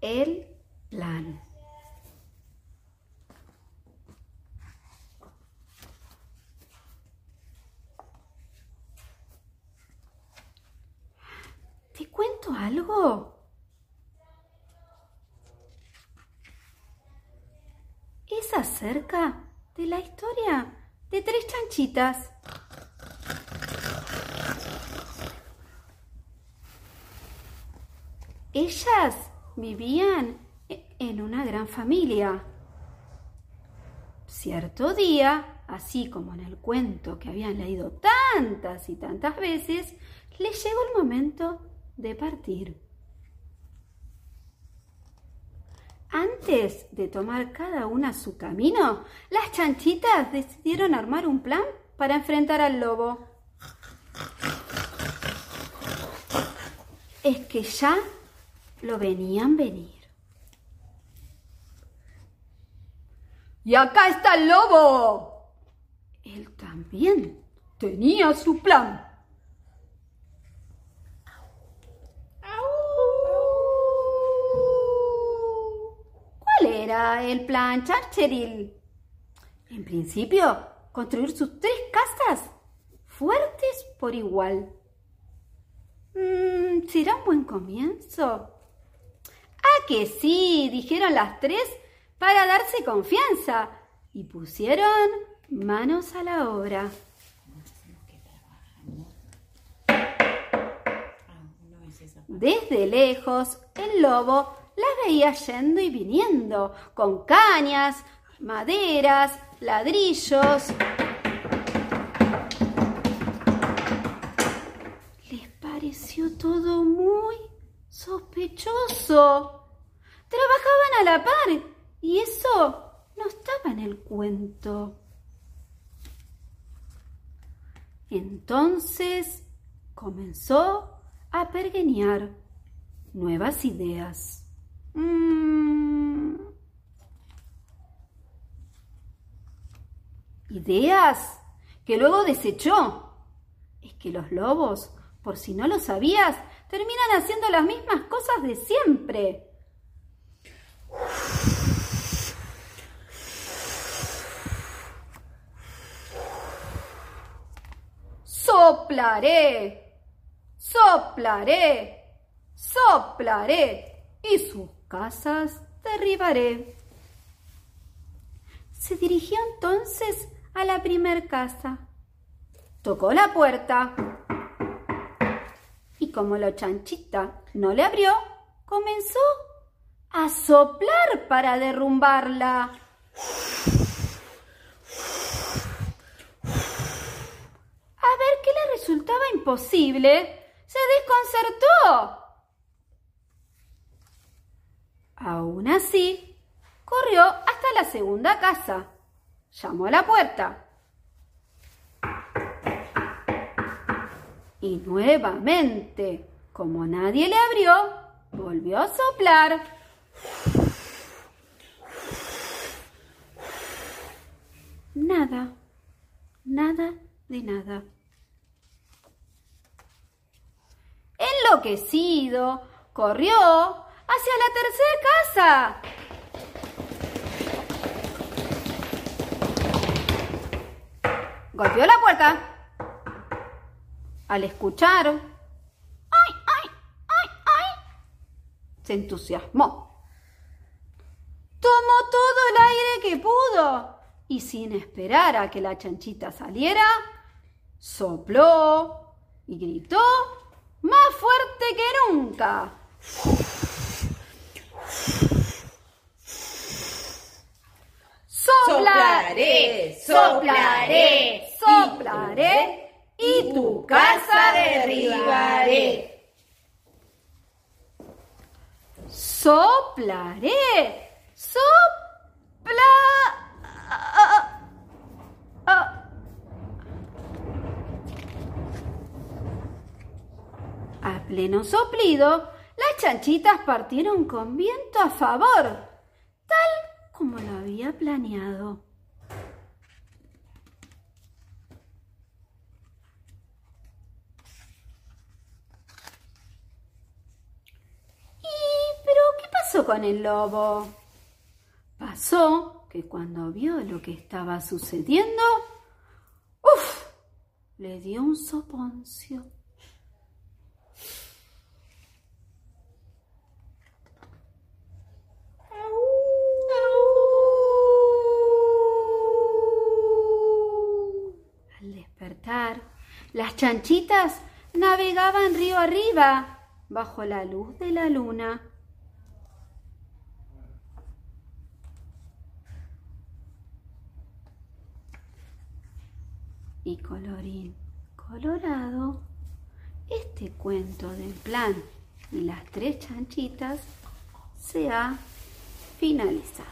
el plan. ¿Te cuento algo? Es acerca de la historia de tres chanchitas. Ellas vivían en una gran familia. Cierto día, así como en el cuento que habían leído tantas y tantas veces, les llegó el momento de partir. Antes de tomar cada una su camino, las chanchitas decidieron armar un plan para enfrentar al lobo. Es que ya lo venían venir. Y acá está el lobo. Él también tenía su plan. ¿Cuál era el plan, Charcheril? En principio, construir sus tres casas fuertes por igual. Mm, ¿Será un buen comienzo? Que sí, dijeron las tres para darse confianza y pusieron manos a la obra. Desde lejos, el lobo las veía yendo y viniendo, con cañas, maderas, ladrillos. Les pareció todo muy sospechoso. Trabajaban a la par y eso no estaba en el cuento. Entonces comenzó a pergeñar nuevas ideas. Mm. Ideas que luego desechó. Es que los lobos, por si no lo sabías, terminan haciendo las mismas cosas de siempre. Soplaré, soplaré, soplaré y sus casas derribaré. Se dirigió entonces a la primer casa. Tocó la puerta y como la chanchita no le abrió, comenzó a soplar para derrumbarla. A ver qué le resultaba imposible, se desconcertó. Aún así, corrió hasta la segunda casa. Llamó a la puerta. Y nuevamente, como nadie le abrió, volvió a soplar. Nada, nada de nada. Enloquecido, corrió hacia la tercera casa. Golpeó la puerta. Al escuchar, ¡ay, ay, ay, ay! Se entusiasmó. Tomó todo el aire que pudo y sin esperar a que la chanchita saliera, sopló y gritó más fuerte que nunca. Soplaré, soplaré, soplaré y tu casa derribaré. Soplaré, sopla. A pleno soplido, las chanchitas partieron con viento a favor, tal como lo había planeado. ¿Y pero qué pasó con el lobo? Pasó que cuando vio lo que estaba sucediendo, ¡uf! Le dio un soponcio. Al las chanchitas navegaban río arriba, bajo la luz de la luna. Y colorín colorado, este cuento del plan y las tres chanchitas se ha finalizado.